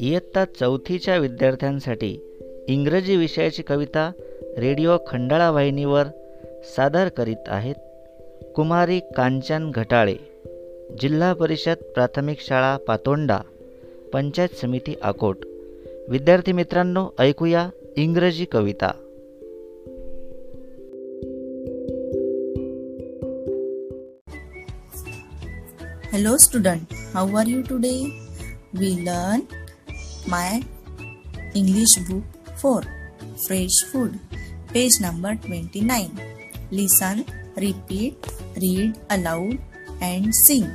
इयत्ता चौथीच्या विद्यार्थ्यांसाठी इंग्रजी विषयाची कविता रेडिओ खंडाळा वाहिनीवर सादर करीत आहेत कुमारी कांचन घटाळे जिल्हा परिषद प्राथमिक शाळा पातोंडा पंचायत समिती आकोट विद्यार्थी मित्रांनो ऐकूया इंग्रजी कविता. Hello student how are you today we learn my English book 4 Fresh Food page number 29. Listen, repeat, read aloud and sing.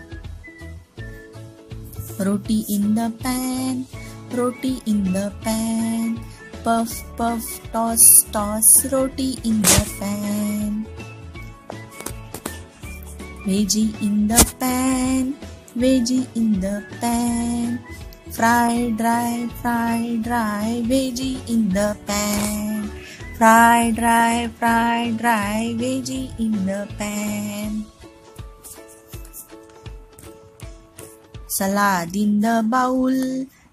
Roti in the pan, roti in the pan. Puff, puff, toss, toss, roti in the pan. Veggie in the pan, veggie in the pan. Fry dry, fry dry, veggie in the pan. Fry dry, fry dry, veggie in the pan. Salad in the bowl,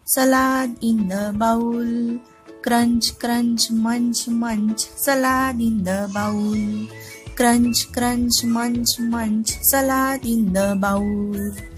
salad in the bowl. Crunch, crunch, munch, munch, salad in the bowl. Crunch, crunch, munch, munch, salad in the bowl.